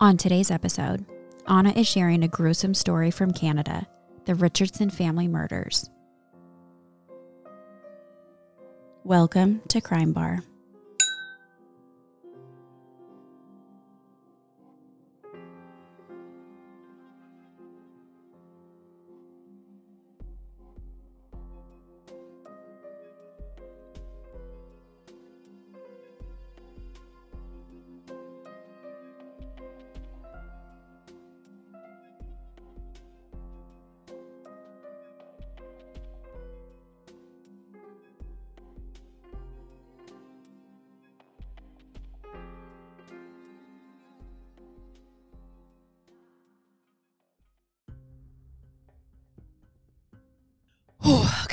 On today's episode, Anna is sharing a gruesome story from Canada the Richardson family murders. Welcome to Crime Bar.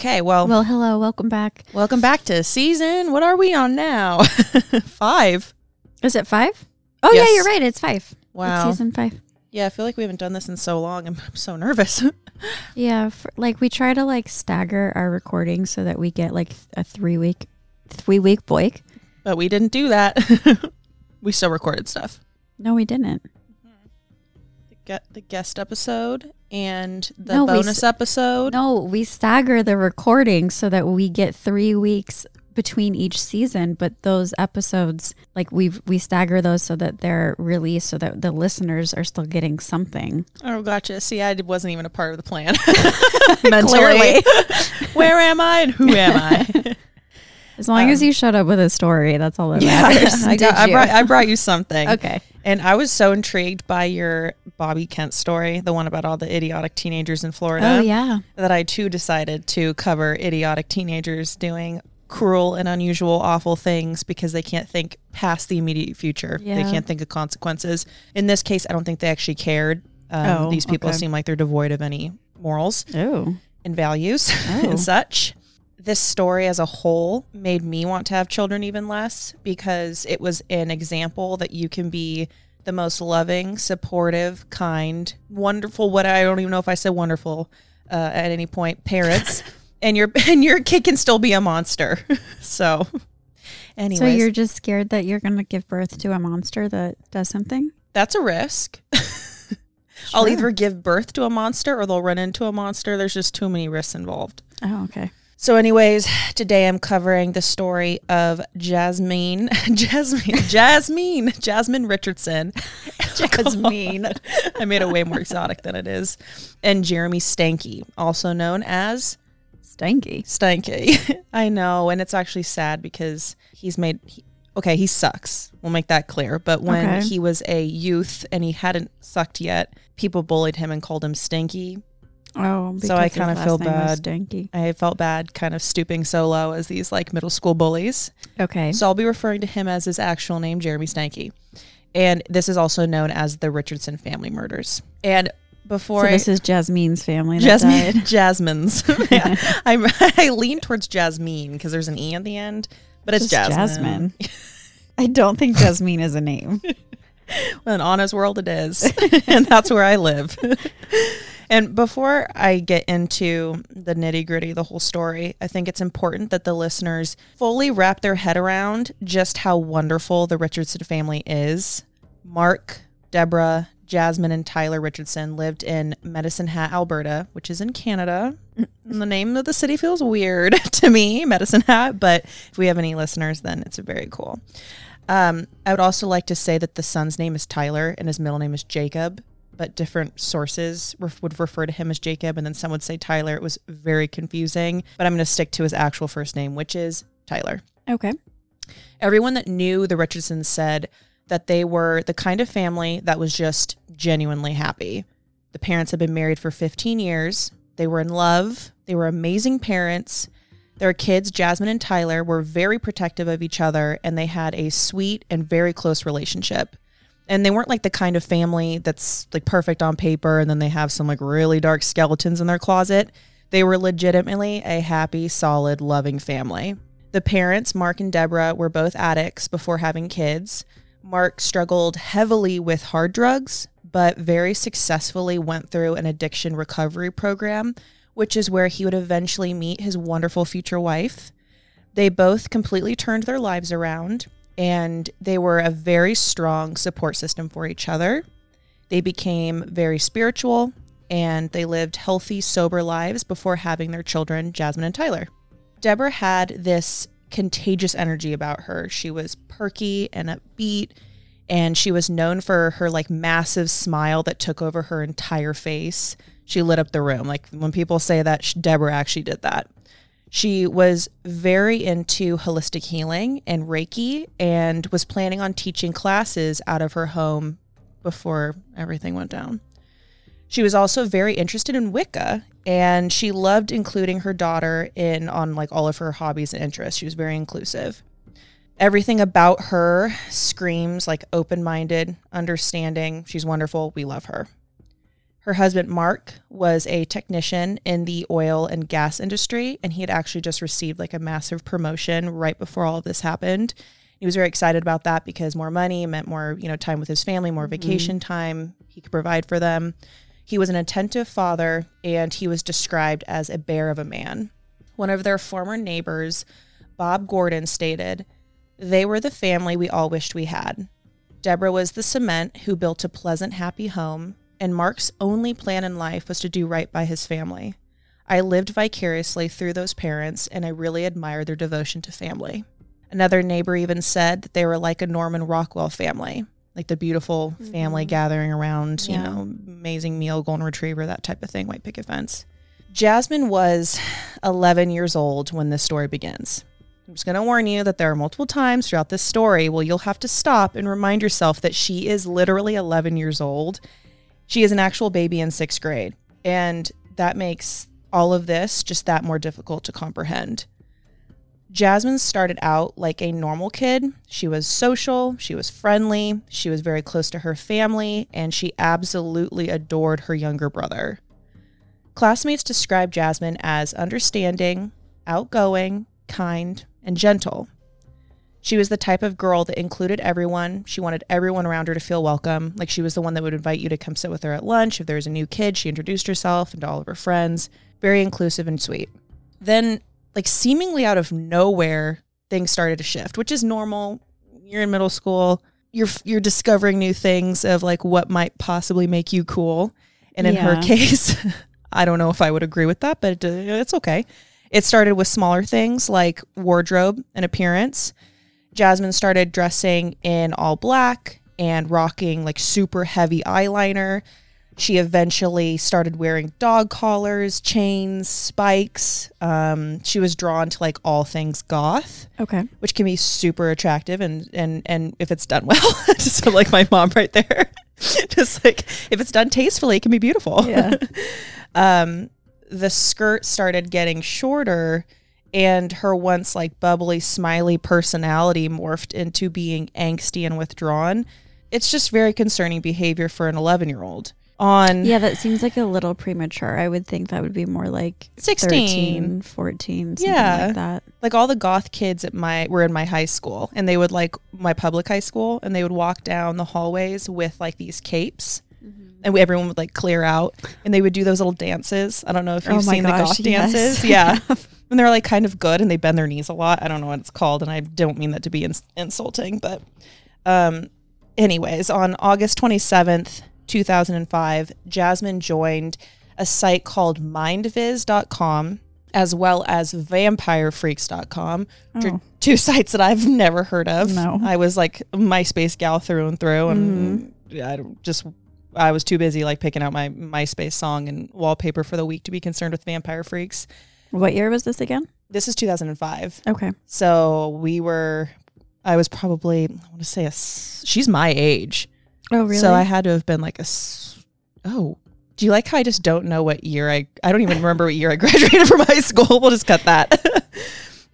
Okay, well, Well, hello, welcome back. welcome back to season. What are we on now? Five. Is it five? Oh, Yes. yeah, you're right. It's five. Wow. It's season five. Yeah, I feel like we haven't done this in so long. I'm, I'm so nervous. Yeah, for, like we try to like stagger our recordings so that we get like a three week, three week break. but we didn't do that. we still recorded stuff. No, we didn't. Get the guest episode and the No, bonus s- episode. No, we stagger the recording so that we get three weeks between each season. But those episodes, like we we stagger those so that they're released, so that the listeners are still getting something. Oh, gotcha. See, I wasn't even a part of the plan. Mentally. Where am I and who am I? As long as you shut up with a story, that's all that matters. I, got, I, brought, I brought you something. okay. And I was so intrigued by your Bobby Kent story, the one about all the idiotic teenagers in Florida. Oh yeah. that I too decided to cover idiotic teenagers doing cruel and unusual, awful things because they can't think past the immediate future. Yeah. They can't think of consequences. In this case, I don't think they actually cared. Um, Oh, these people okay. seem like they're devoid of any morals Oh. and values Oh. and such. This story as a whole made me want to have children even less because it was an example that you can be the most loving, supportive, kind, wonderful. What I don't even know if I said wonderful uh, at any point. Parents, and your and your kid can still be a monster. so, anyways, So you're just scared that you're going to give birth to a monster that does something? that's a risk. I'll either give birth to a monster or they'll run into a monster. There's just too many risks involved. Oh, okay. So, anyways, today I'm covering the story of Jasmine, Jasmine, Jasmine, Jasmine Richardson. Jasmine. I made it way more exotic than it is. And Jeremy Stanky, also known as Stanky. Stanky. I know. And it's actually sad because he's made, he, okay, he sucks. We'll make that clear. But when Okay. he was a youth and he hadn't sucked yet, people bullied him and called him Stanky. Oh, So I kinda feel bad. Stanky. I felt bad kind of stooping so low as these like middle school bullies. Okay. So I'll be referring to him as his actual name, Jeremy Stanky. And this is also known as the Richardson family murders. And before so I, this is Jasmine's family that Jasmine, died. Jasmine's, yeah, I, I lean towards Jasmine because there's an e at the end, but it's Just Jasmine. I don't think Jasmine is a name. Well, in Anna's world, it is, and that's where I live. And before I get into the nitty gritty, the whole story, I think it's important that the listeners fully wrap their head around just how wonderful the Richardson family is. Mark, Deborah, Jasmine, and Tyler Richardson lived in Medicine Hat, Alberta, which is in Canada. And the name of the city feels weird to me, Medicine Hat, but if we have any listeners, then it's very cool. Um, I would also like to say that the son's name is Tyler and his middle name is Jacob, but different sources ref- would refer to him as Jacob, and then some would say Tyler. It was very confusing, but I'm going to stick to his actual first name, which is Tyler. Okay. Everyone that knew the Richardsons said that they were the kind of family that was just genuinely happy. The parents had been married for 15 years. They were in love. They were amazing parents. Their kids, Jasmine and Tyler, were very protective of each other and they had a sweet and very close relationship. And they weren't like the kind of family that's like perfect on paper and then they have some like really dark skeletons in their closet. They were legitimately a happy, solid, loving family. The parents, Mark and Deborah, were both addicts before having kids. Mark struggled heavily with hard drugs, but very successfully went through an addiction recovery program, which is where he would eventually meet his wonderful future wife. They both completely turned their lives around and they were a very strong support system for each other. They became very spiritual and they lived healthy, sober lives before having their children, Jasmine and Tyler. Deborah had this contagious energy about her. She was perky and upbeat, and she was known for her like massive smile that took over her entire face. She lit up the room. Like when people say that, Deborah actually did that. She was very into holistic healing and Reiki and was planning on teaching classes out of her home before everything went down. She was also very interested in Wicca and she loved including her daughter in on like all of her hobbies and interests. She was very inclusive. Everything about her screams like open-minded, understanding. She's wonderful. We love her. Her husband Mark was a technician in the oil and gas industry and he had actually just received like a massive promotion right before all of this happened. He was very excited about that because more money meant more, you know, time with his family, more mm-hmm. vacation time he could provide for them. He was an attentive father and he was described as a bear of a man. One of their former neighbors, Bob Gordon, stated, They were the family we all wished we had. Deborah was the cement who built a pleasant, happy home, and Mark's only plan in life was to do right by his family. I lived vicariously through those parents, and I really admired their devotion to family. Another neighbor even said that they were like a Norman Rockwell family like the beautiful family mm-hmm. gathering around, you Yeah. know, amazing meal, golden retriever, that type of thing, white picket fence. Jasmine was 11 years old when this story begins. I'm just going to warn you that there are multiple times throughout this story where you'll have to stop and remind yourself that she is literally 11 years old. She is an actual baby in sixth grade. And that makes all of this just that more difficult to comprehend. Jasmine started out like a normal kid. She was social, she was friendly, she was very close to her family, and she absolutely adored her younger brother. Classmates described Jasmine as understanding, outgoing, kind, and gentle. She was the type of girl that included everyone. She wanted everyone around her to feel welcome. Like she was the one that would invite you to come sit with her at lunch. If there was a new kid, she introduced herself and to all of her friends. Very inclusive and sweet. Then like seemingly out of nowhere things started to shift which is normal you're in middle school you're you're discovering new things of like what might possibly make you cool and in her case i don't know if i would agree with that but uh, it's okay it started with smaller things like wardrobe and appearance jasmine started dressing in all black and rocking like super heavy eyeliner she eventually started wearing dog collars, chains, spikes. Um, she was drawn to like all things goth, Okay. which can be super attractive and and and if it's done well, just like my mom right there. just like if it's done tastefully, it can be beautiful. Yeah. um, the skirt started getting shorter and her once like bubbly, smiley personality morphed into being angsty and withdrawn. It's just very concerning behavior for an 11 year old. On Yeah, that seems like a little premature. I would think that would be more like 16. 13, 14, something Yeah. like that. like all the goth kids at my were in my high school and they would like my public high school and they would walk down the hallways with like these capes mm-hmm. and we, everyone would like clear out and they would do those little dances i don't know if Oh you've my seen the goth yes. dances yeah and they're like kind of good and they bend their knees a lot i don't know what it's called and i don't mean that to be ins- insulting but um anyways on august 27th 2005 jasmine joined a site called mindviz.com as well as vampirefreaks.com Oh. two sites that I've never heard of. No. I was like MySpace gal through and through, and I don't- just I was too busy like picking out my MySpace song and wallpaper for the week to be concerned with Vampire Freaks. What year was this again? This is 2005, Okay. so we were. I was probably I want to say a. She's my age, Oh, really? so I had to have been like a, Oh, do you like how I just don't know what year I? I don't even remember what year I graduated from high school. We'll just cut that. it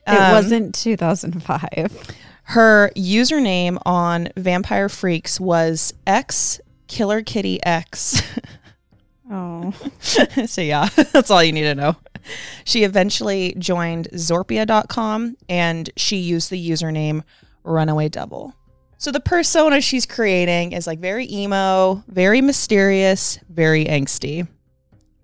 Um, wasn't 2005. her username on Vampire Freaks was X Killer Kitty X. Oh. so yeah, that's all you need to know. She eventually joined Zorpia.com and she used the username Runaway Double. So the persona she's creating is like very emo, very mysterious, very angsty.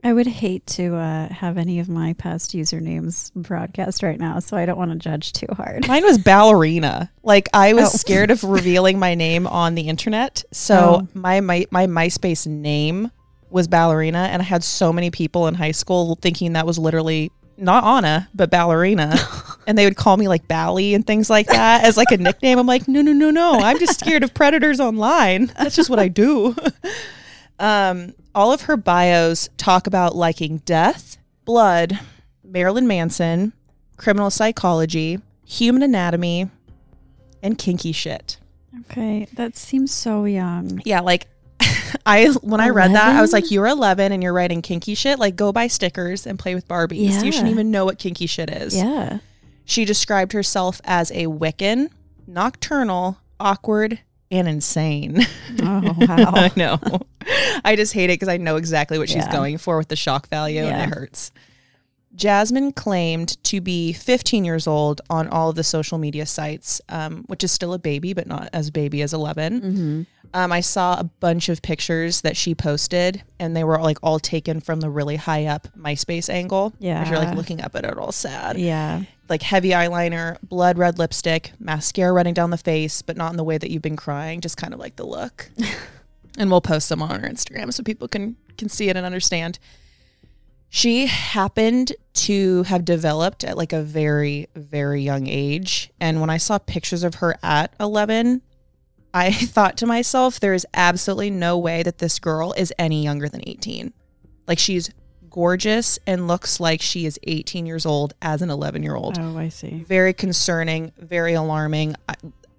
I would hate to uh, have any of my past usernames broadcast right now, so I don't want to judge too hard. Mine was ballerina. Like I was Oh. scared of revealing my name on the internet. So Oh. my, my my MySpace name was ballerina and I had so many people in high school thinking that was literally not Anna, but ballerina. and they would call me like Bally and things like that as like a nickname. I'm like, no, no, no, no. I'm just scared of predators online. That's just what I do. um, all of her bios talk about liking death, blood, Marilyn Manson, criminal psychology, human anatomy, and kinky shit. Okay, that seems so young. Yeah, like I when I read that, I was like, "You're 11 and you're writing kinky shit. Like, go buy stickers and play with Barbies. You shouldn't even know what kinky shit is." Yeah. She described herself as a Wiccan, nocturnal, awkward, and insane. Oh I wow. know. I just hate it because I know exactly what she's Yeah. going for with the shock value Yeah. and it hurts. Jasmine claimed to be 15 years old on all of the social media sites, um, which is still a baby, but not as baby as 11. hmm Um, I saw a bunch of pictures that she posted, and they were like all taken from the really high up MySpace angle. Yeah. You're like looking up at it, all sad. Yeah. Like heavy eyeliner, blood red lipstick, mascara running down the face, but not in the way that you've been crying, just kind of like the look. and we'll post them on our Instagram so people can can see it and understand. She happened to have developed at like a very very young age, and when I saw pictures of her at 11, I thought to myself there is absolutely no way that this girl is any younger than 18. Like she's gorgeous and looks like she is 18 years old as an 11 year old Oh, I see. very concerning, very alarming. I,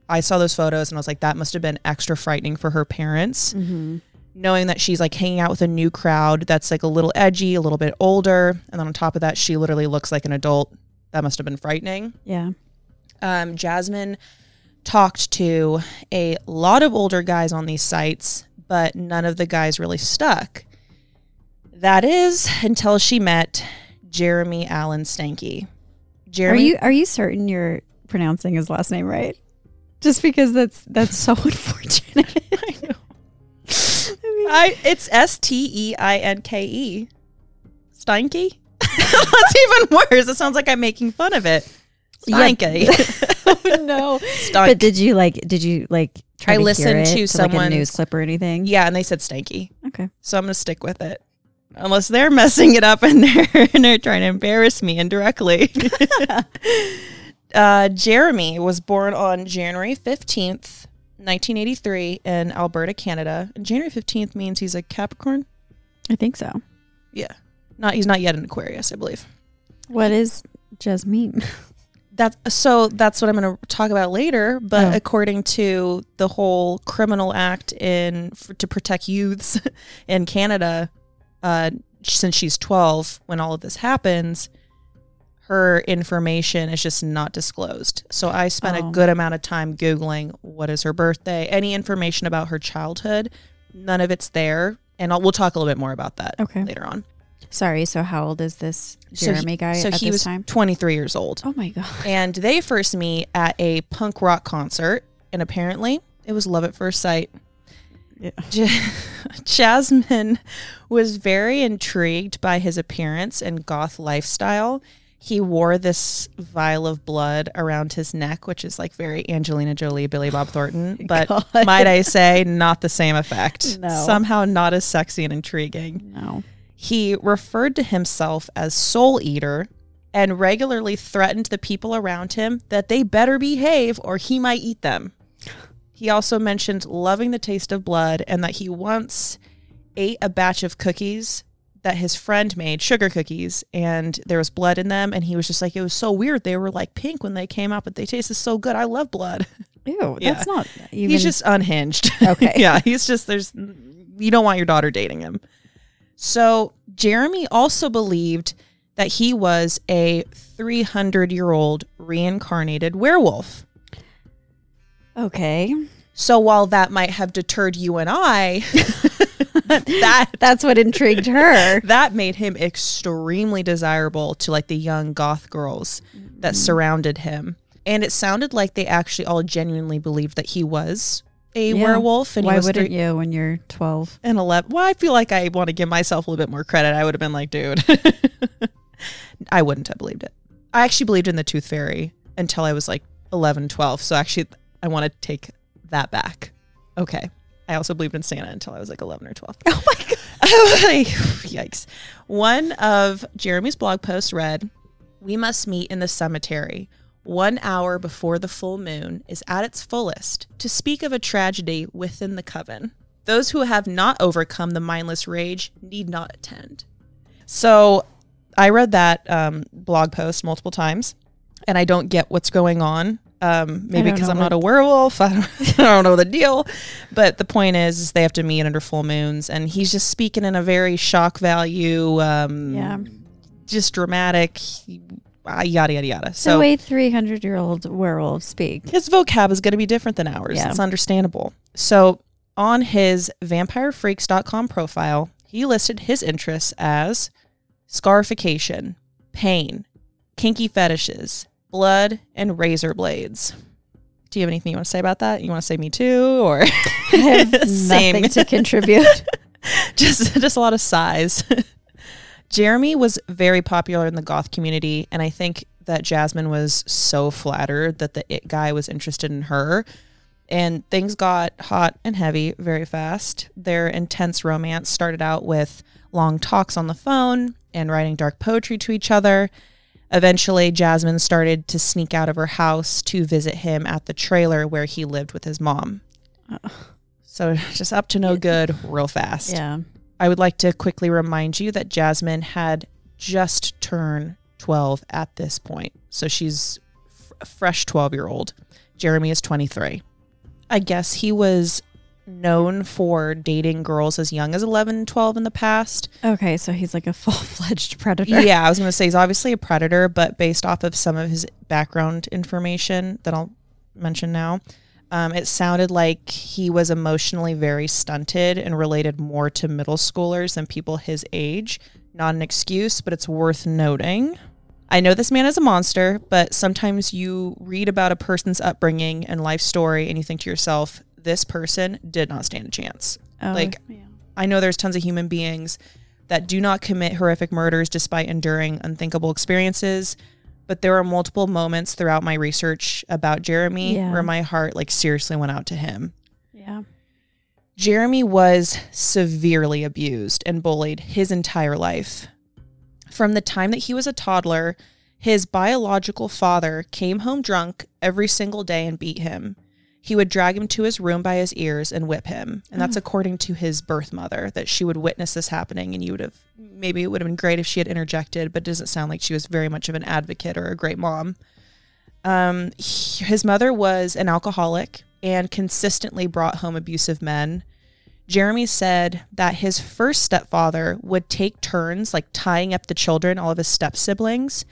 I saw those photos and I was like, that must have been extra frightening for her parents, hmm knowing that she's like hanging out with a new crowd that's like a little edgy, a little bit older. And then on top of that, she literally looks like an adult. That must have been frightening. Yeah. Um, Jasmine talked to a lot of older guys on these sites, but none of the guys really stuck. That is until she met Jeremy Allen Stanky. Jeremy, Are you are you certain you're pronouncing his last name right? Just because that's that's so unfortunate. I know. I it's S T E I N K E. Steinke? That's even worse. It sounds like I'm making fun of it. Yeah. Oh no. Steinke. But did you like did you like try I to listened it to like a news clip or anything? yeah, and they said stanky. Okay. So I'm gonna stick with it. Unless they're messing it up and they're and they're trying to embarrass me indirectly. uh, Jeremy was born on January 15th, 1983 in Alberta, Canada. And January 15th means he's a Capricorn. I think so. Yeah. Not he's not yet an Aquarius, I believe. What is Jasmine? That's so that's what I'm going to talk about later. But Oh. according to the whole criminal act in for, to protect youths in Canada, uh, since she's 12, when all of this happens, her information is just not disclosed. So I spent Oh. a good amount of time googling what is her birthday, any information about her childhood. None of it's there, and I'll, we'll talk a little bit more about that Okay. later on. Sorry, so how old is this So he- Jeremy guy so at he this was time? 23 years old. Oh my god. and they first meet at a punk rock concert and apparently it was love at first sight Yeah. J- jasmine was very intrigued by his appearance and goth lifestyle he wore this vial of blood around his neck which is like very angelina jolie billy bob thornton but God. might i say not the same effect No. somehow not as sexy and intriguing No. He referred to himself as Soul Eater and regularly threatened the people around him that they better behave or he might eat them. He also mentioned loving the taste of blood and that he once ate a batch of cookies that his friend made, sugar cookies, and there was blood in them. And he was just like, it was so weird. They were like pink when they came out, but they tasted so good. I love blood. Ew, Yeah. that's not even He's just unhinged. Okay. yeah, he's just there's you don't want your daughter dating him. So Jeremy also believed that he was a 300 year old reincarnated werewolf. Okay. So while that might have deterred you and I, that That's what intrigued her. that made him extremely desirable to like the young goth girls that mm-hmm. surrounded him. And it sounded like they actually all genuinely believed that he was a Yeah. werewolf, and Why wouldn't three you when you're 12? and eleven. Well, I feel like I want to give myself a little bit more credit. I would have been like, dude, I wouldn't have believed it. I actually believed in the tooth fairy until I was like 11, 12. So actually, I want to take that back. Okay. I also believed in Santa until I was like 11 or 12. Oh my god. Yikes. One of Jeremy's blog posts read We must meet in the cemetery. One hour before the full moon is at its fullest to speak of a tragedy within the coven. Those who have not overcome the mindless rage need not attend. So I read that um, blog post multiple times and I don't get what's going on. Um, maybe because I'm what- not a werewolf. I don't, I don't know the deal. But the point is, is they have to meet under full moons. And he's just speaking in a very shock value, um, Yeah. just dramatic, uh, yada, yada, yada. the So way 300 year old werewolves speak. his vocab is going to be different than ours. Yeah. It's understandable. So on his vampirefreaks.com profile, he listed his interests as scarification, pain, kinky fetishes, blood, and razor blades. Do you have anything you want to say about that? You want to say me too, or I have nothing to contribute. just just a lot of sighs. Jeremy was very popular in the goth community, and I think that Jasmine was so flattered that the it guy was interested in her. And things got hot and heavy very fast. Their intense romance started out with long talks on the phone and writing dark poetry to each other. Eventually, Jasmine started to sneak out of her house to visit him at the trailer where he lived with his mom. So just up to no good real fast. yeah. I would like to quickly remind you that Jasmine had just turned 12 at this point. So she's f- a fresh 12 year old. Jeremy is 23. I guess he was known for dating girls as young as 11 and 12 in the past. Okay, so he's like a full fledged predator. Yeah, I was going to say he's obviously a predator, but based off of some of his background information that I'll mention now, um, it sounded like he was emotionally very stunted and related more to middle schoolers than people his age. Not an excuse, but it's worth noting. I know this man is a monster, but sometimes you read about a person's upbringing and life story and you think to yourself, this person did not stand a chance. Oh, Like, yeah. I know there's tons of human beings that do not commit horrific murders despite enduring unthinkable experiences. But there were multiple moments throughout my research about Jeremy Yeah. where my heart like seriously went out to him. yeah. Jeremy was severely abused and bullied his entire life. From the time that he was a toddler, his biological father came home drunk every single day and beat him. He would drag him to his room by his ears and whip him. And that's according to his birth mother, that she would witness this happening. And you would have, maybe it would have been great if she had interjected, but it doesn't sound like she was very much of an advocate or a great mom. Um, he- his mother was an alcoholic and consistently brought home abusive men. Jeremy said that his first stepfather would take turns like tying up the children, all of his step siblings,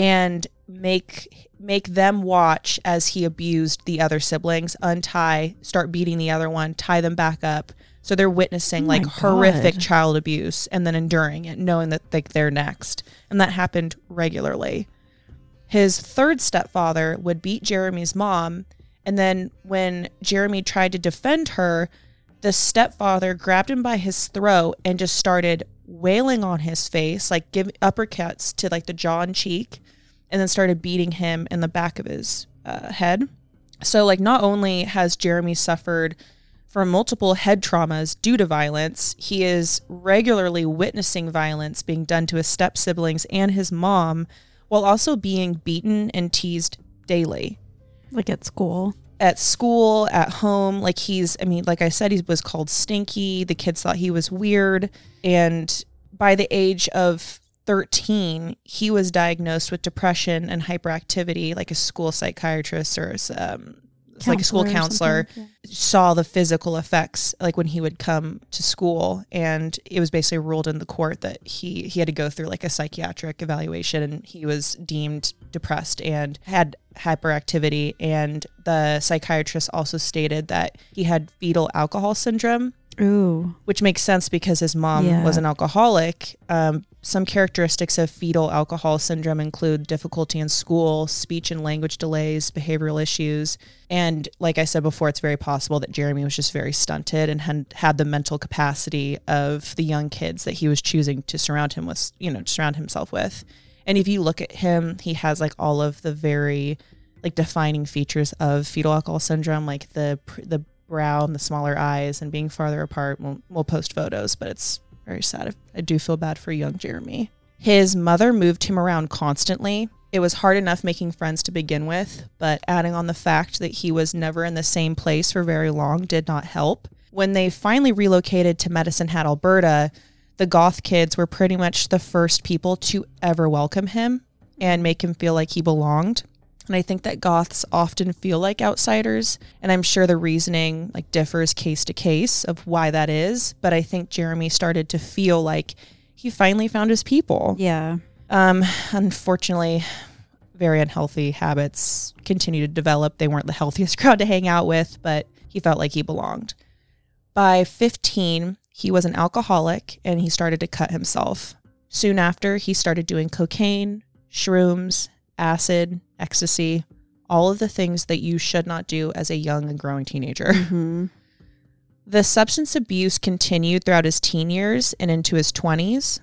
and make make them watch as he abused the other siblings, untie, start beating the other one, tie them back up. So they're witnessing Oh like horrific God. child abuse and then enduring it, knowing that like they're next. And that happened regularly. His third stepfather would beat Jeremy's mom, and then when Jeremy tried to defend her, the stepfather grabbed him by his throat and just started wailing on his face, like give uppercuts to like the jaw and cheek, and then started beating him in the back of his uh, head. So, like, not only has Jeremy suffered from multiple head traumas due to violence, he is regularly witnessing violence being done to his step siblings and his mom, while also being beaten and teased daily Like at school. at school, at home. Like he's, I mean, like I said, he was called stinky. The kids thought he was weird. And by the age of 13, he was diagnosed with depression and hyperactivity, like a school psychiatrist or um, like a school Counselor or counselor something. saw the physical effects like when he would come to school and it was basically ruled in the court that he he had to go through like a psychiatric evaluation and he was deemed depressed and had hyperactivity and the psychiatrist also stated that he had fetal alcohol syndrome Ooh. which makes sense because his mom Yeah. was an alcoholic um, some characteristics of fetal alcohol syndrome include difficulty in school, speech and language delays, behavioral issues. And like I said before, it's very possible that Jeremy was just very stunted and had, had the mental capacity of the young kids that he was choosing to surround him with, you know, surround himself with. And if you look at him, he has like all of the very like defining features of fetal alcohol syndrome, like the the brow and the smaller eyes and being farther apart. We'll, we'll post photos, but it's very sad. I do feel bad for young Jeremy. His mother moved him around constantly. It was hard enough making friends to begin with, but adding on the fact that he was never in the same place for very long did not help. When they finally relocated to Medicine Hat, Alberta, the goth kids were pretty much the first people to ever welcome him and make him feel like he belonged. And I think that goths often feel like outsiders. And I'm sure the reasoning like differs case to case of why that is. But I think Jeremy started to feel like he finally found his people. Yeah. Um, unfortunately, very unhealthy habits continue to develop. They weren't the healthiest crowd to hang out with, but he felt like he belonged. By 15, he was an alcoholic and he started to cut himself. Soon after, he started doing cocaine, shrooms, acid, ecstasy, all of the things that you should not do as a young and growing teenager. Mm-hmm. The substance abuse continued throughout his teen years and into his 20s.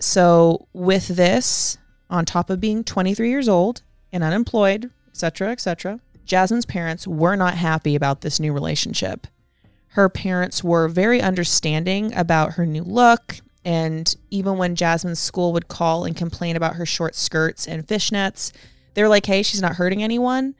So, with this, on top of being 23 years old and unemployed, etc., etc., Jasmine's parents were not happy about this new relationship. Her parents were very understanding about her new look, and even when Jasmine's school would call and complain about her short skirts and fishnets, they're like, hey, she's not hurting anyone.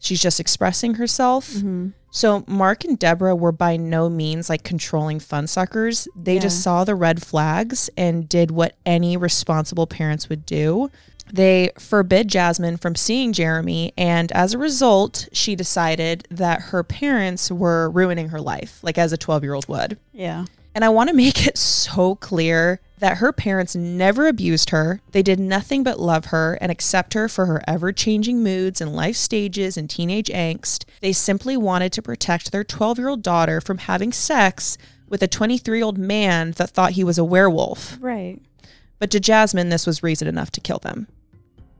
She's just expressing herself. Mm-hmm. So Mark and Deborah were by no means like controlling fun suckers. They Yeah. just saw the red flags and did what any responsible parents would do. They forbid Jasmine from seeing Jeremy, and as a result, she decided that her parents were ruining her life, like as a 12 year old would. Yeah. And I want to make it so clear that her parents never abused her. They did nothing but love her and accept her for her ever changing moods and life stages and teenage angst. They simply wanted to protect their 12 year old daughter from having sex with a 23 year old man that thought he was a werewolf. Right. But to Jasmine, this was reason enough to kill them.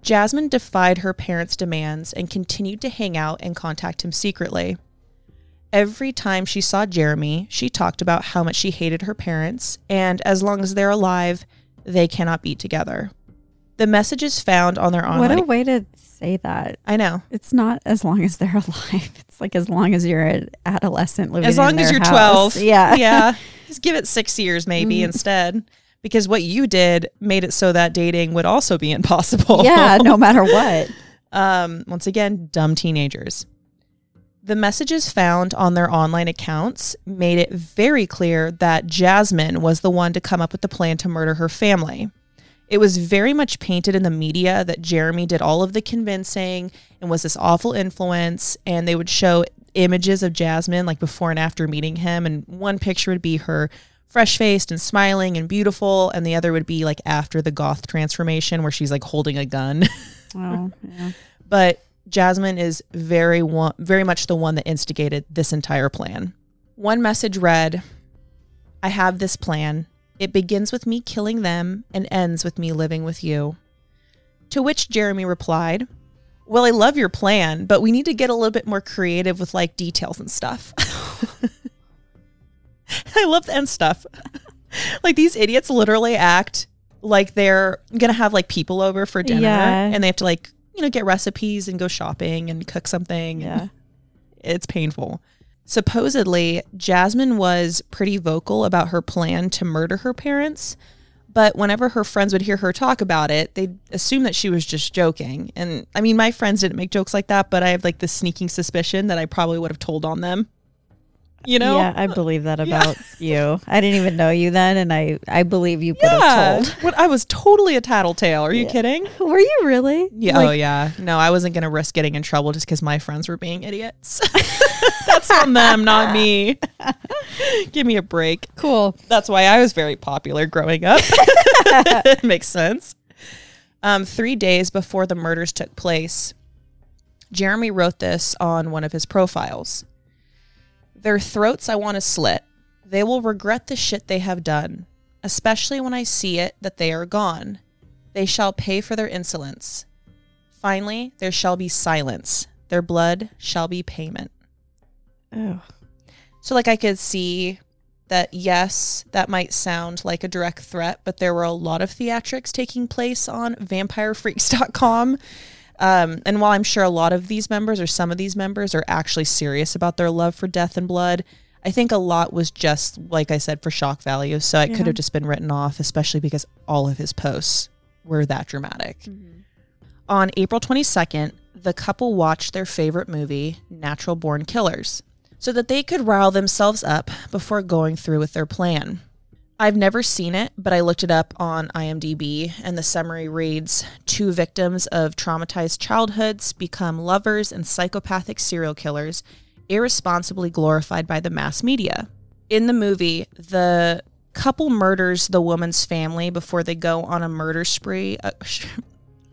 Jasmine defied her parents' demands and continued to hang out and contact him secretly. Every time she saw Jeremy, she talked about how much she hated her parents, and as long as they're alive, they cannot be together. The messages found on their What a way to say that. I know. It's not as long as they're alive. It's like as long as you're an adolescent living. As long as you're house. 12. Yeah. yeah. Just give it six years maybe Mm. instead. Because what you did made it so that dating would also be impossible. Yeah. No matter what. Um, once again, dumb teenagers. The messages found on their online accounts made it very clear that Jasmine was the one to come up with the plan to murder her family. It was very much painted in the media that Jeremy did all of the convincing and was this awful influence. And they would show images of Jasmine like before and after meeting him. And one picture would be her fresh faced and smiling and beautiful. And the other would be like after the goth transformation where she's like holding a gun. Oh, yeah. but Jasmine is very one, very much the one that instigated this entire plan. One message read, "I have this plan. It begins with me killing them and ends with me living with you." To which Jeremy replied, "Well, I love your plan, but we need to get a little bit more creative with like details and stuff." I love the end stuff. like these idiots literally act like they're gonna have like people over for dinner Yeah. and they have to like you know get recipes and go shopping and cook something. Yeah. it's painful. Supposedly jasmine was pretty vocal about her plan to murder her parents but whenever her friends would hear her talk about it they'd assume that she was just joking. And i mean my friends didn't make jokes like that but i have like this sneaking suspicion that i probably would have told on them you know Yeah, I believe that Yeah. about you. I didn't even know you then, and I I believe you could yeah have told. what i was totally a tattletale are you Yeah. kidding Were you really? Yeah. oh, yeah. No, I wasn't going to risk getting in trouble just because my friends were being idiots. That's on them, not me. Give me a break. Cool. That's why I was very popular growing up. Makes sense. Um, three days before the murders took place, Jeremy wrote this on one of his profiles. Their throats I want to slit. They will regret the shit they have done. Especially when I see it that they are gone. They shall pay for their insolence. Finally, there shall be silence. Their blood shall be payment. Oh. So, like, I could see that, yes, that might sound like a direct threat, but there were a lot of theatrics taking place on vampirefreaks.com. Um, and while I'm sure a lot of these members or some of these members are actually serious about their love for death and blood, I think a lot was just, like I said, for shock value. So it Yeah. could have just been written off, especially because all of his posts were that dramatic. Mm-hmm. On April 22nd, the couple watched their favorite movie, Natural Born Killers, so that they could rile themselves up before going through with their plan. I've never seen it, but I looked it up on IMDb, and the summary reads Two victims of traumatized childhoods become lovers and psychopathic serial killers, irresponsibly glorified by the mass media. In the movie, the couple murders the woman's family before they go on a murder spree. Uh,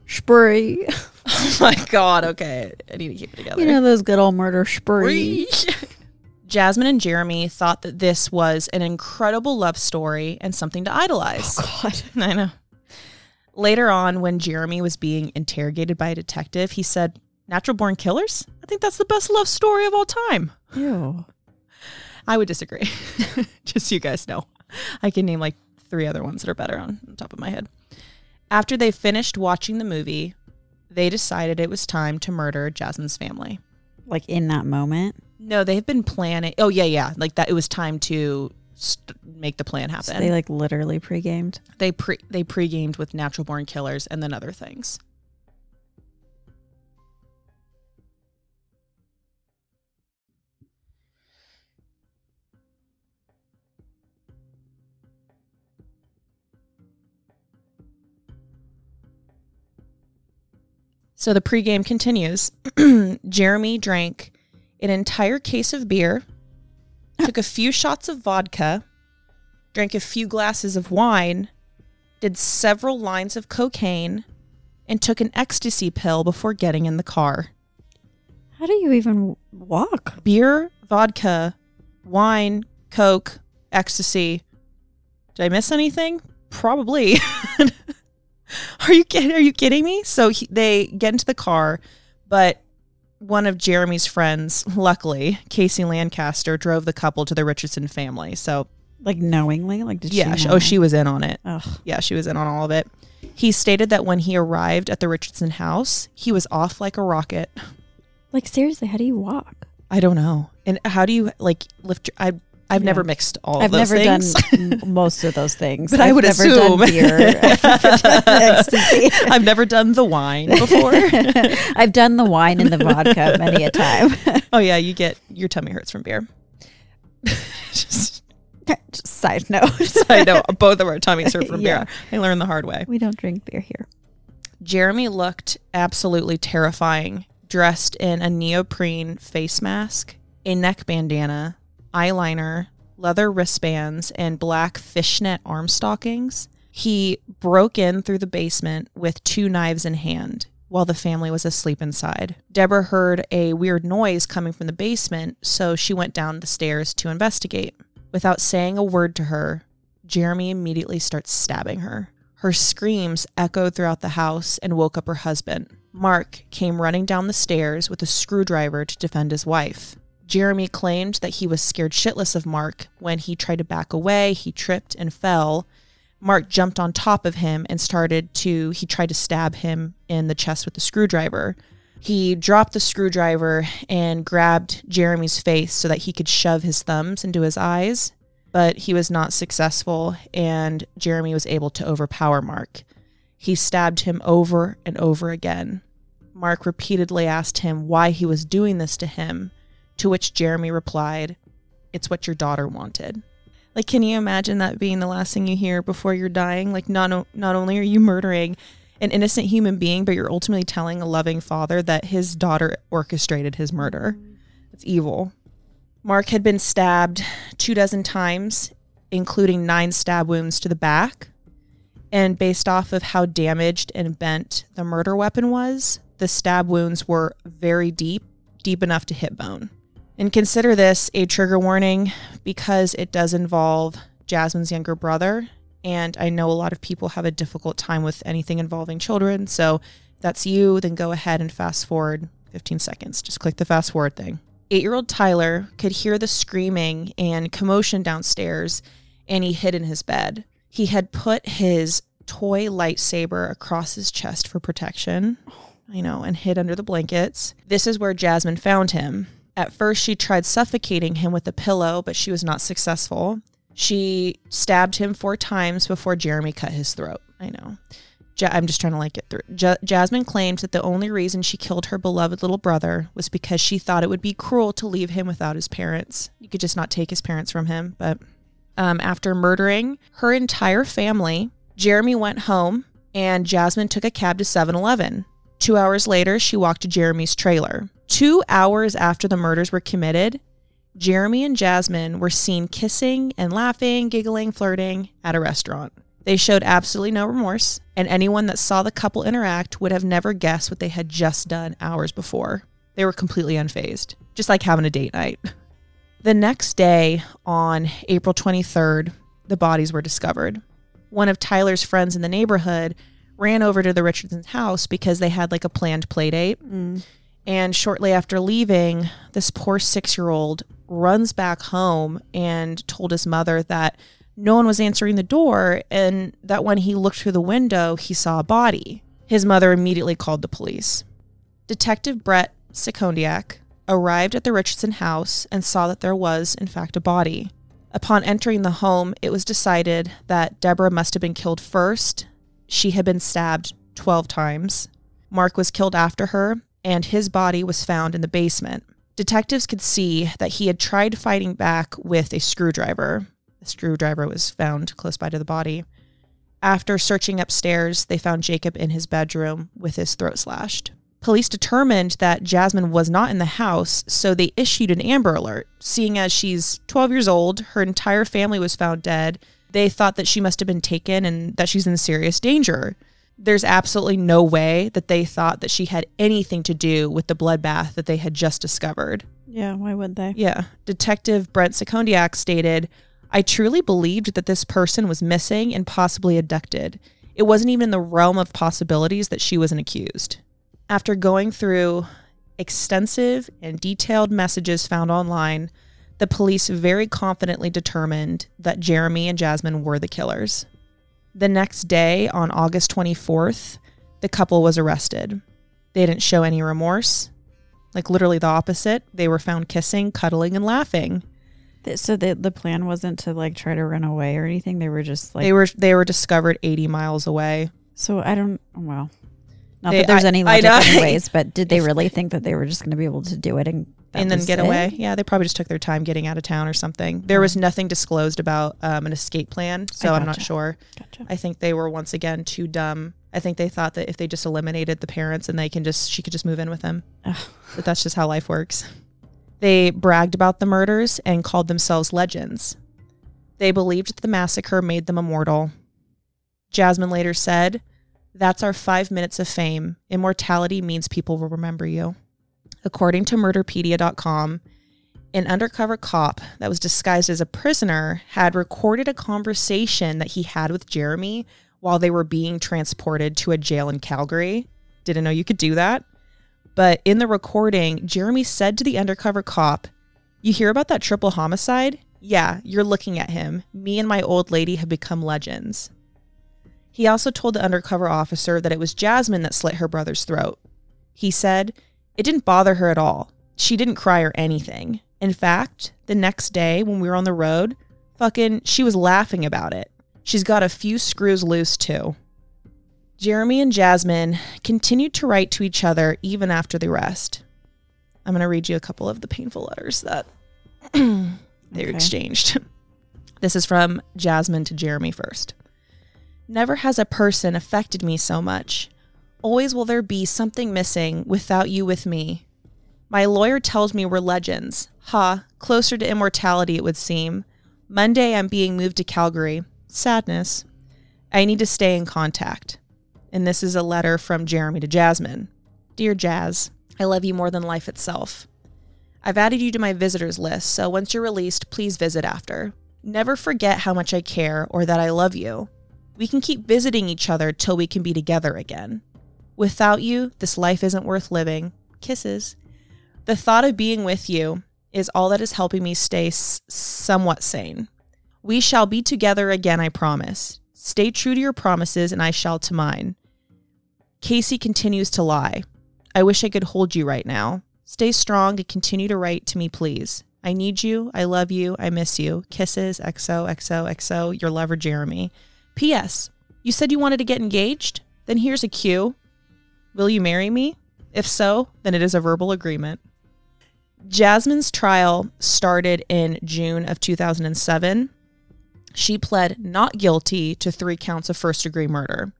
Spree. oh my god, okay. I need to keep it together. You know those good old murder spree. Jasmine and Jeremy thought that this was an incredible love story and something to idolize. Oh, God. I know. Later on, when Jeremy was being interrogated by a detective, he said, Natural born killers? I think that's the best love story of all time. Ew. I would disagree. Just so you guys know. I can name like three other ones that are better on top of my head. After they finished watching the movie, they decided it was time to murder Jasmine's family. Like in that moment. No, they've been planning. Oh yeah, yeah, like that. It was time to st- make the plan happen. So they like literally pre-gamed. they pre they pre-gamed with natural born killers and then other things. So the pregame continues. Jeremy drank an entire case of beer, took a few shots of vodka, drank a few glasses of wine, did several lines of cocaine, and took an ecstasy pill before getting in the car. How do you even walk? Beer, vodka, wine, coke, ecstasy. Did I miss anything? Probably. are you kidding? Are you kidding me? So he, they get into the car, but one of Jeremy's friends, luckily, Kacy Lancaster, drove the couple to the Richardson family. So Like knowingly? Like did yeah, she? she, know? oh, she was in on it. Ugh. Yeah, she was in on all of it. He stated that when he arrived at the Richardson house, he was off like a rocket. Like seriously, how do you walk? I don't know. And how do you like lift? Your, I I've Yeah. never mixed all I've of those never things. done most of those things. But I I've would never assume. done beer. I've never done. I've never done the wine before. I've done the wine and the vodka many a time. oh yeah, you get your tummy hurts from beer. Just, Just side note. I know both of our tummies hurt from Yeah. beer. I learned the hard way. We don't drink beer here. Jeremy looked absolutely terrifying, dressed in a neoprene face mask, a neck bandana, eyeliner, leather wristbands, and black fishnet arm stockings. He broke in through the basement with two knives in hand while the family was asleep inside. Deborah heard a weird noise coming from the basement, so she went down the stairs to investigate. Without saying a word to her, Jeremy immediately starts stabbing her. Her screams echoed throughout the house and woke up her husband. Mark came running down the stairs with a screwdriver to defend his wife. Jeremy claimed that he was scared shitless of Mark. When he tried to back away, he tripped and fell. Mark jumped on top of him and started to, he tried to stab him in the chest with the screwdriver. He dropped the screwdriver and grabbed Jeremy's face so that he could shove his thumbs into his eyes, but he was not successful and Jeremy was able to overpower Mark. He stabbed him over and over again. Mark repeatedly asked him why he was doing this to him, to which Jeremy replied, It's what your daughter wanted. Like, can you imagine that being the last thing you hear before you're dying? Like, not, not only are you murdering an innocent human being, but you're ultimately telling a loving father that his daughter orchestrated his murder. It's evil. Mark had been stabbed two dozen times, including nine stab wounds to the back. And based off of how damaged and bent the murder weapon was, the stab wounds were very deep, deep enough to hit bone. And consider this a trigger warning because it does involve Jasmine's younger brother And I know a lot of people have a difficult time with anything involving children. So that's you, then go ahead and fast forward 15 seconds. Just click the fast forward thing. Eight year old Tyler could hear the screaming and commotion downstairs, and he hid in his bed. He had put his toy lightsaber across his chest for protection. I know, and hid under the blankets. This is where Jasmine found him. At first, she tried suffocating him with a pillow, but she was not successful. She stabbed him four times before Jeremy cut his throat. I know. Ja- I'm just trying to like get through. Ja- Jasmine claimed that the only reason she killed her beloved little brother was because she thought it would be cruel to leave him without his parents. You could just not take his parents from him. But um, after murdering her entire family, Jeremy went home and Jasmine took a cab to 7 Eleven. Two hours later, she walked to Jeremy's trailer. Two hours after the murders were committed, Jeremy and Jasmine were seen kissing and laughing, giggling, flirting at a restaurant. They showed absolutely no remorse, and anyone that saw the couple interact would have never guessed what they had just done hours before. They were completely unfazed, just like having a date night. The next day, on April 23rd, the bodies were discovered. One of Tyler's friends in the neighborhood ran over to the Richardsons' house because they had like a planned play date. Mm. And shortly after leaving, this poor six year old runs back home and told his mother that no one was answering the door and that when he looked through the window, he saw a body. His mother immediately called the police. Detective Brent Secondiak arrived at the Richardson house and saw that there was, in fact, a body. Upon entering the home, it was decided that Debra must have been killed first. She had been stabbed 12 times. Marc was killed after her, and his body was found in the basement. Detectives could see that he had tried fighting back with a screwdriver. The screwdriver was found close by to the body. After searching upstairs, they found Jacob in his bedroom with his throat slashed. Police determined that Jasmine was not in the house, so they issued an Amber Alert. Seeing as she's 12 years old, her entire family was found dead, they thought that she must have been taken and that she's in serious danger. There's absolutely no way that they thought that she had anything to do with the bloodbath that they had just discovered. Yeah, why would they? Yeah. Detective Brent Secondiak stated, I truly believed that this person was missing and possibly abducted. It wasn't even in the realm of possibilities that she was an accused. After going through extensive and detailed messages found online, the police very confidently determined that Jeremy and Jasmine were the killers. The next day, on August 24th, the couple was arrested. They didn't show any remorse. Like literally the opposite. They were found kissing, cuddling, and laughing. So the the plan wasn't to like try to run away or anything. They were just like they were they were discovered 80 miles away. So I don't. Well, not They- that there's I- any logic anyways, but did they really think that they were just going to be able to do it and and then get it? away. Yeah, they probably just took their time getting out of town or something. There was nothing disclosed about um, an escape plan, so I'm not sure. Gotcha. I think they were once again too dumb. I think they thought that if they just eliminated the parents and they can just she could just move in with them. Ugh. But that's just how life works. They bragged about the murders and called themselves legends. They believed that the massacre made them immortal. Jasmine later said, That's our five minutes of fame. Immortality means people will remember you. According to murderpedia.com, an undercover cop that was disguised as a prisoner had recorded a conversation that he had with Jeremy while they were being transported to a jail in Calgary. Didn't know you could do that. But in the recording, Jeremy said to the undercover cop, You hear about that triple homicide? Yeah, you're looking at him. Me and my old lady have become legends. He also told the undercover officer that it was Jasmine that slit her brother's throat. He said, It didn't bother her at all. She didn't cry or anything. In fact, the next day when we were on the road, fucking, she was laughing about it. She's got a few screws loose too. Jeremy and Jasmine continued to write to each other even after the arrest. I'm going to read you a couple of the painful letters that they Okay. exchanged. This is from Jasmine to Jeremy first. Never has a person affected me so much. Always will there be something missing without you with me. My lawyer tells me we're legends. Ha, closer to immortality, it would seem. Monday, I'm being moved to Calgary. Sadness. I need to stay in contact. And this is a letter from Jeremy to Jasmine. Dear Jazz, I love you more than life itself. I've added you to my visitors list, so once you're released, please visit after. Never forget how much I care or that I love you. We can keep visiting each other till we can be together again. Without you, this life isn't worth living. Kisses. The thought of being with you is all that is helping me stay s- somewhat sane. We shall be together again, I promise. Stay true to your promises, and I shall to mine. Kacy continues to lie. I wish I could hold you right now. Stay strong and continue to write to me, please. I need you. I love you. I miss you. Kisses, XO, XO, XO, your lover, Jeremy. P.S. You said you wanted to get engaged? Then here's a cue. Will you marry me? If so, then it is a verbal agreement. Jasmine's trial started in June of 2007. She pled not guilty to three counts of first degree murder.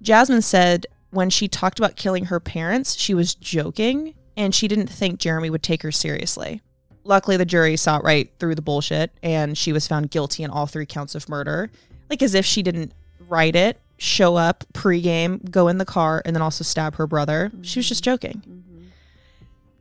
Jasmine said when she talked about killing her parents, she was joking and she didn't think Jeremy would take her seriously. Luckily, the jury saw right through the bullshit and she was found guilty in all three counts of murder. Like as if she didn't write it, show up pregame, go in the car, and then also stab her brother. She was just mm-hmm. joking.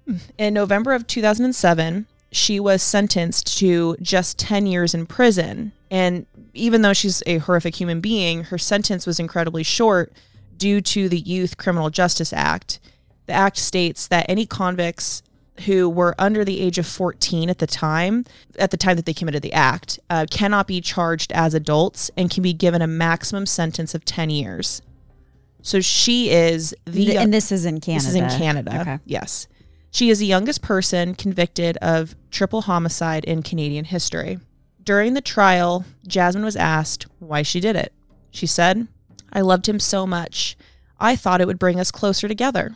Mm-hmm. In November of 2007, she was sentenced to just 10 years in prison. And even though she's a horrific human being, her sentence was incredibly short due to the Youth Criminal Justice Act. The act states that any convicts who were under the age of 14 at the time, at the time that they committed the act, uh, cannot be charged as adults and can be given a maximum sentence of 10 years. So she is the and this is in Canada. this is in Canada. Okay. Yes. She is the youngest person convicted of triple homicide in Canadian history. During the trial, Jasmine was asked why she did it. She said, I loved him so much. I thought it would bring us closer together.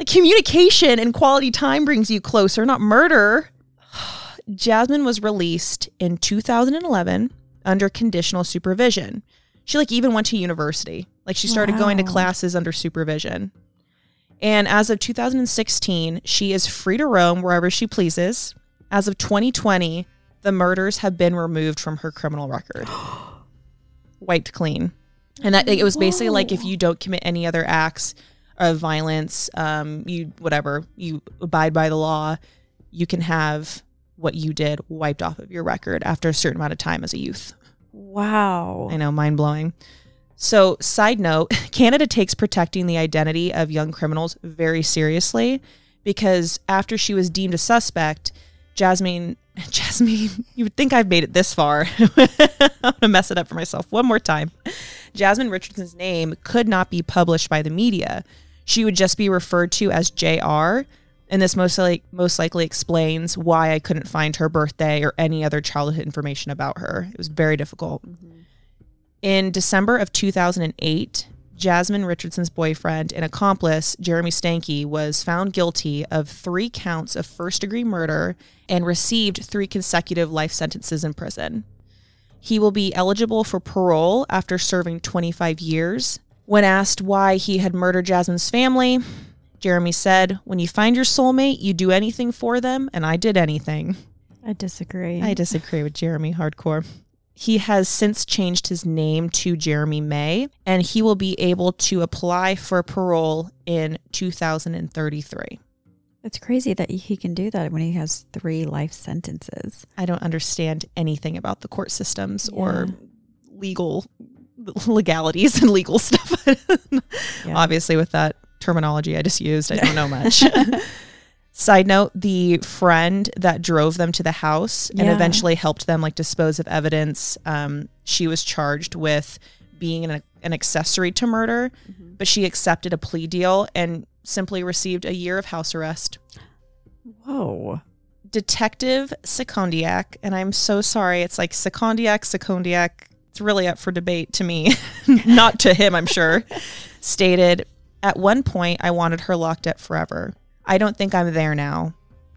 Like communication and quality time brings you closer, not murder. Jasmine was released in 2011 under conditional supervision. She like even went to university. Like she started going to classes under supervision. And as of 2016, she is free to roam wherever she pleases. As of 2020, the murders have been removed from her criminal record. Wiped clean. And that it was basically like if you don't commit any other acts of violence, um, you whatever, you abide by the law, you can have what you did wiped off of your record after a certain amount of time as a youth. Wow. I know, mind blowing. So, side note Canada takes protecting the identity of young criminals very seriously because after she was deemed a suspect, Jasmine, Jasmine, you would think I've made it this far. I'm to mess it up for myself one more time. Jasmine Richardson's name could not be published by the media. She would just be referred to as JR. And this most, like, most likely explains why I couldn't find her birthday or any other childhood information about her. It was very difficult. Mm-hmm. In December of 2008, Jasmine Richardson's boyfriend and accomplice, Jeremy Steinke, was found guilty of three counts of first degree murder and received three consecutive life sentences in prison. He will be eligible for parole after serving 25 years. When asked why he had murdered Jasmine's family, Jeremy said, When you find your soulmate, you do anything for them, and I did anything. I disagree. I disagree with Jeremy hardcore. He has since changed his name to Jeremy May, and he will be able to apply for parole in 2033. It's crazy that he can do that when he has three life sentences. I don't understand anything about the court systems or legal legalities and legal stuff. Yeah. Obviously, with that terminology I just used, I don't know much. Side note, the friend that drove them to the house and eventually helped them like dispose of evidence, um, she was charged with being an, an accessory to murder, but she accepted a plea deal and simply received a year of house arrest. Whoa. Detective Secondiak, and I'm so sorry, it's like Secondiak, Secondiak. Really up for debate to me, not to him, I'm sure. Stated, At one point, I wanted her locked up forever. I don't think I'm there now.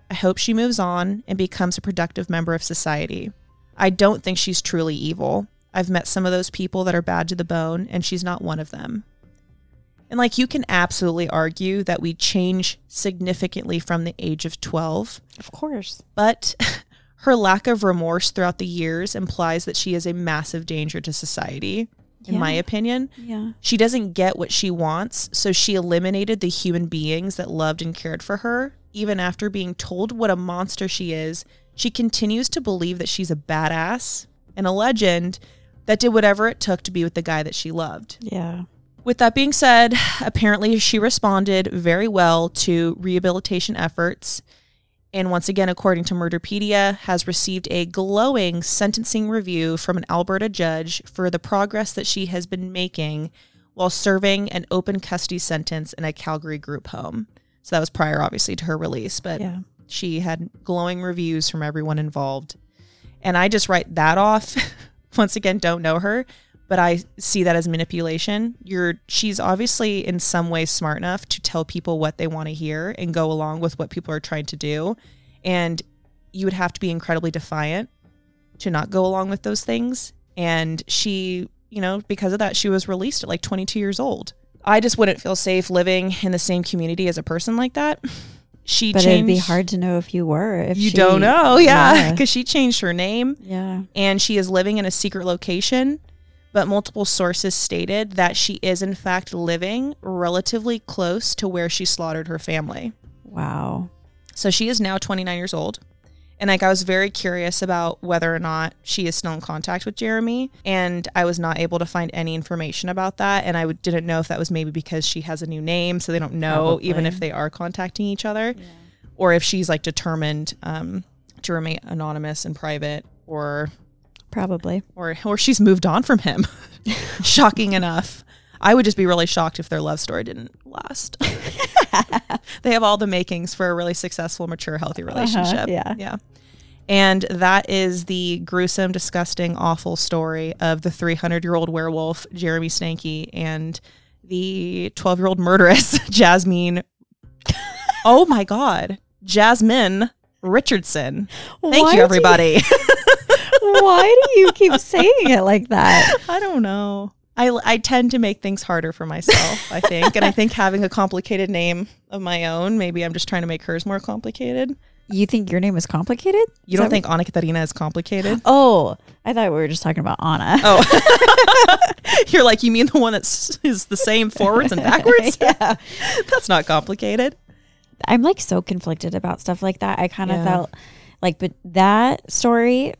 I hope she moves on and becomes a productive member of society. I don't think she's truly evil. I've met some of those people that are bad to the bone, and she's not one of them. And like you can absolutely argue that we change significantly from the age of 12, Of course. but her lack of remorse throughout the years implies that she is a massive danger to society, in my opinion. Yeah. She doesn't get what she wants, so she eliminated the human beings that loved and cared for her. Even after being told what a monster she is, she continues to believe that she's a badass and a legend, that did whatever it took to be with the guy that she loved. Yeah. With that being said, apparently she responded very well to rehabilitation efforts. And once again, according to Murderpedia, has received a glowing sentencing review from an Alberta judge for the progress that she has been making while serving an open custody sentence in a Calgary group home. So that was prior, obviously, to her release, but Yeah. she had glowing reviews from everyone involved. And I just write that off. Once again, don't know her, but I see that as manipulation. You're she's obviously in some way smart enough to tell people what they want to hear and go along with what people are trying to do. And you would have to be incredibly defiant to not go along with those things. And she, you know, because of that, she was released at like 22 years old. I just wouldn't feel safe living in the same community as a person like that. She But changed. it'd be hard to know if you were. If You she- don't know, yeah, Yeah. because she changed her name Yeah. and she is living in a secret location. But multiple sources stated that she is in fact living relatively close to where she slaughtered her family. Wow. So she is now 29 years old. And like I was very curious about whether or not she is still in contact with Jeremy, and I was not able to find any information about that. And I didn't know if that was maybe because she has a new name, so they don't know even if they are contacting each other, or if she's like determined um, to remain anonymous and private, or Probably. or or she's moved on from him. Shocking enough. I would just be really shocked if their love story didn't last. they have all the makings for a really successful, mature, healthy uh-huh, relationship. yeah. Yeah. And that is the gruesome, disgusting, awful story of the 300 year old werewolf, Jeremy Steinke, and the 12 year old murderess, Jasmine. oh my God. Jasmine Richardson. Thank Why you, everybody. Why do you keep saying it like that? I don't know. I, I tend to make things harder for myself, I think. and I think having a complicated name of my own, maybe I'm just trying to make hers more complicated. You think your name is complicated? You Is don't that think Anna Katharina is complicated? Oh, I thought we were just talking about Anna. Oh, you're like, you mean the one that's the same forwards and backwards? yeah. That's not complicated. I'm like so conflicted about stuff like that. I kind of Yeah. felt like, but that story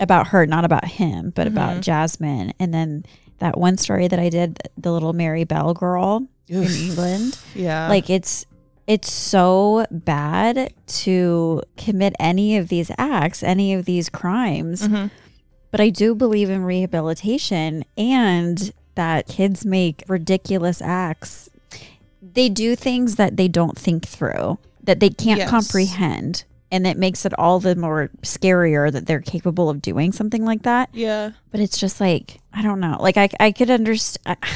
about her, not about him, but Mm-hmm. about Jasmine. And then that one story that I did, the little Mary Bell girl in England. Yeah. like it's it's so bad to commit any of these acts any of these crimes Mhm. but i do believe in rehabilitation and that kids make ridiculous acts they do things that they don't think through that they can't Yes. comprehend and it makes it all the more scarier that they're capable of doing something like that yeah. but it's just like i don't know like i, I could understand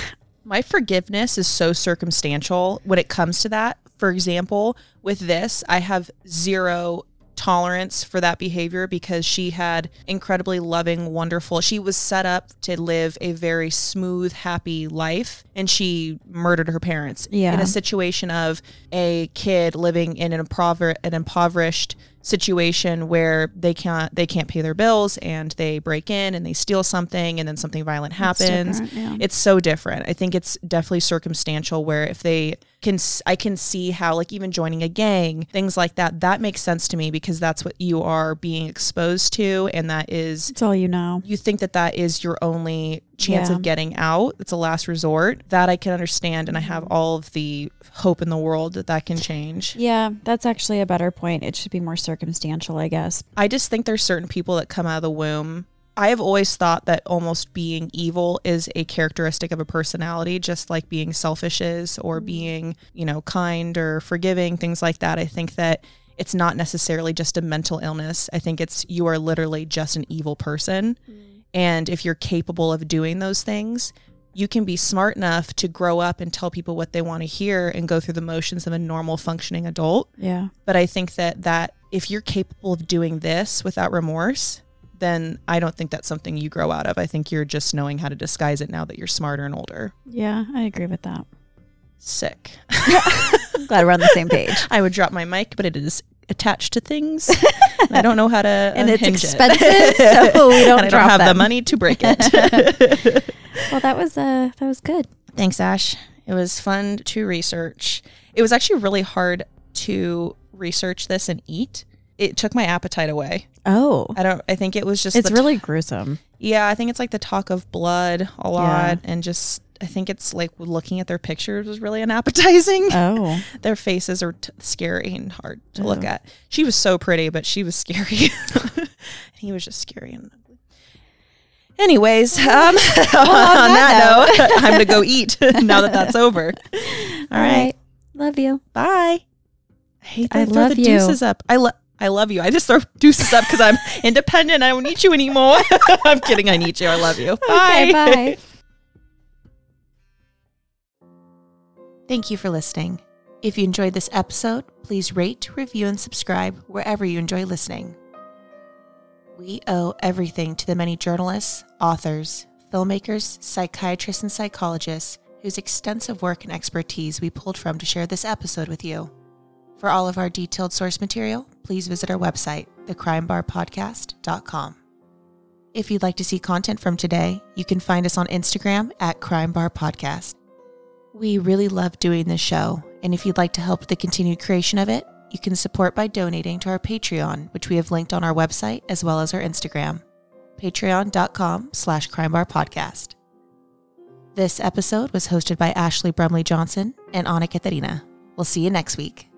My forgiveness is so circumstantial when it comes to that. For example, with this, I have zero tolerance for that behavior because she had incredibly loving, wonderful. She was set up to live a very smooth, happy life and she murdered her parents Yeah. in a situation of a kid living in an, impover- an impoverished situation where they can't they can't pay their bills and they break in and they steal something and then something violent happens yeah. it's so different. I think it's definitely circumstantial where if they can, I can see how like even joining a gang, things like that, that makes sense to me because that's what you are being exposed to. And that is, it's all you know you think that that is your only chance Yeah. of getting out. It's a last resort that I can understand. And I have all of the hope in the world that that can change. Yeah, that's actually a better point. It should be more circumstantial, I guess. I just think there's certain people that come out of the womb. I have always thought that almost being evil is a characteristic of a personality, just like being selfish is, or mm-hmm. being, you know, kind or forgiving, things like that. I think that it's not necessarily just a mental illness. I think it's you are literally just an evil person. Mm. And if you're capable of doing those things, you can be smart enough to grow up and tell people what they want to hear and go through the motions of a normal functioning adult Yeah. but i think that that if you're capable of doing this without remorse then i don't think that's something you grow out of i think you're just knowing how to disguise it now that you're smarter and older Yeah, I agree with that. sick glad we're on the same page. i would drop my mic but it is attached to things i don't know how to And it's unhinge it. expensive, so we don't and i don't have the money to break it Well, that was uh that was good. Thanks, Ash. It was fun to research. It was actually really hard to research this and eat. it took my appetite away. Oh, I don't. I think it was just. it's really gruesome. Yeah, I think it's like the talk of blood a lot, Yeah. and just I think it's like looking at their pictures was really unappetizing. Oh, their faces are t- scary and hard to Oh. look at. She was so pretty, but she was scary. and he was just scary and. Anyways, um, on, that, note, I'm gonna go eat now that that's over. All right, Love you. bye. I hate that I love the you. deuces up. I love. I love you. I just throw deuces up because I'm independent. I don't need you anymore. I'm kidding. I need you. I love you. Bye. Okay, bye. Thank you for listening. If you enjoyed this episode, please rate, review, and subscribe wherever you enjoy listening. We owe everything to the many journalists, authors, filmmakers, psychiatrists, and psychologists whose extensive work and expertise we pulled from to share this episode with you. For all of our detailed source material, please visit our website, thecrimebarpodcast.com. If you'd like to see content from today, you can find us on Instagram at Crime Bar Podcast. We really love doing this show, and if you'd like to help the continued creation of it, you can support by donating to our Patreon, which we have linked on our website as well as our Instagram, patreon.com slash crimebarpodcast. This episode was hosted by Ashley Brumley Johnson and Anna Katharina. We'll see you next week.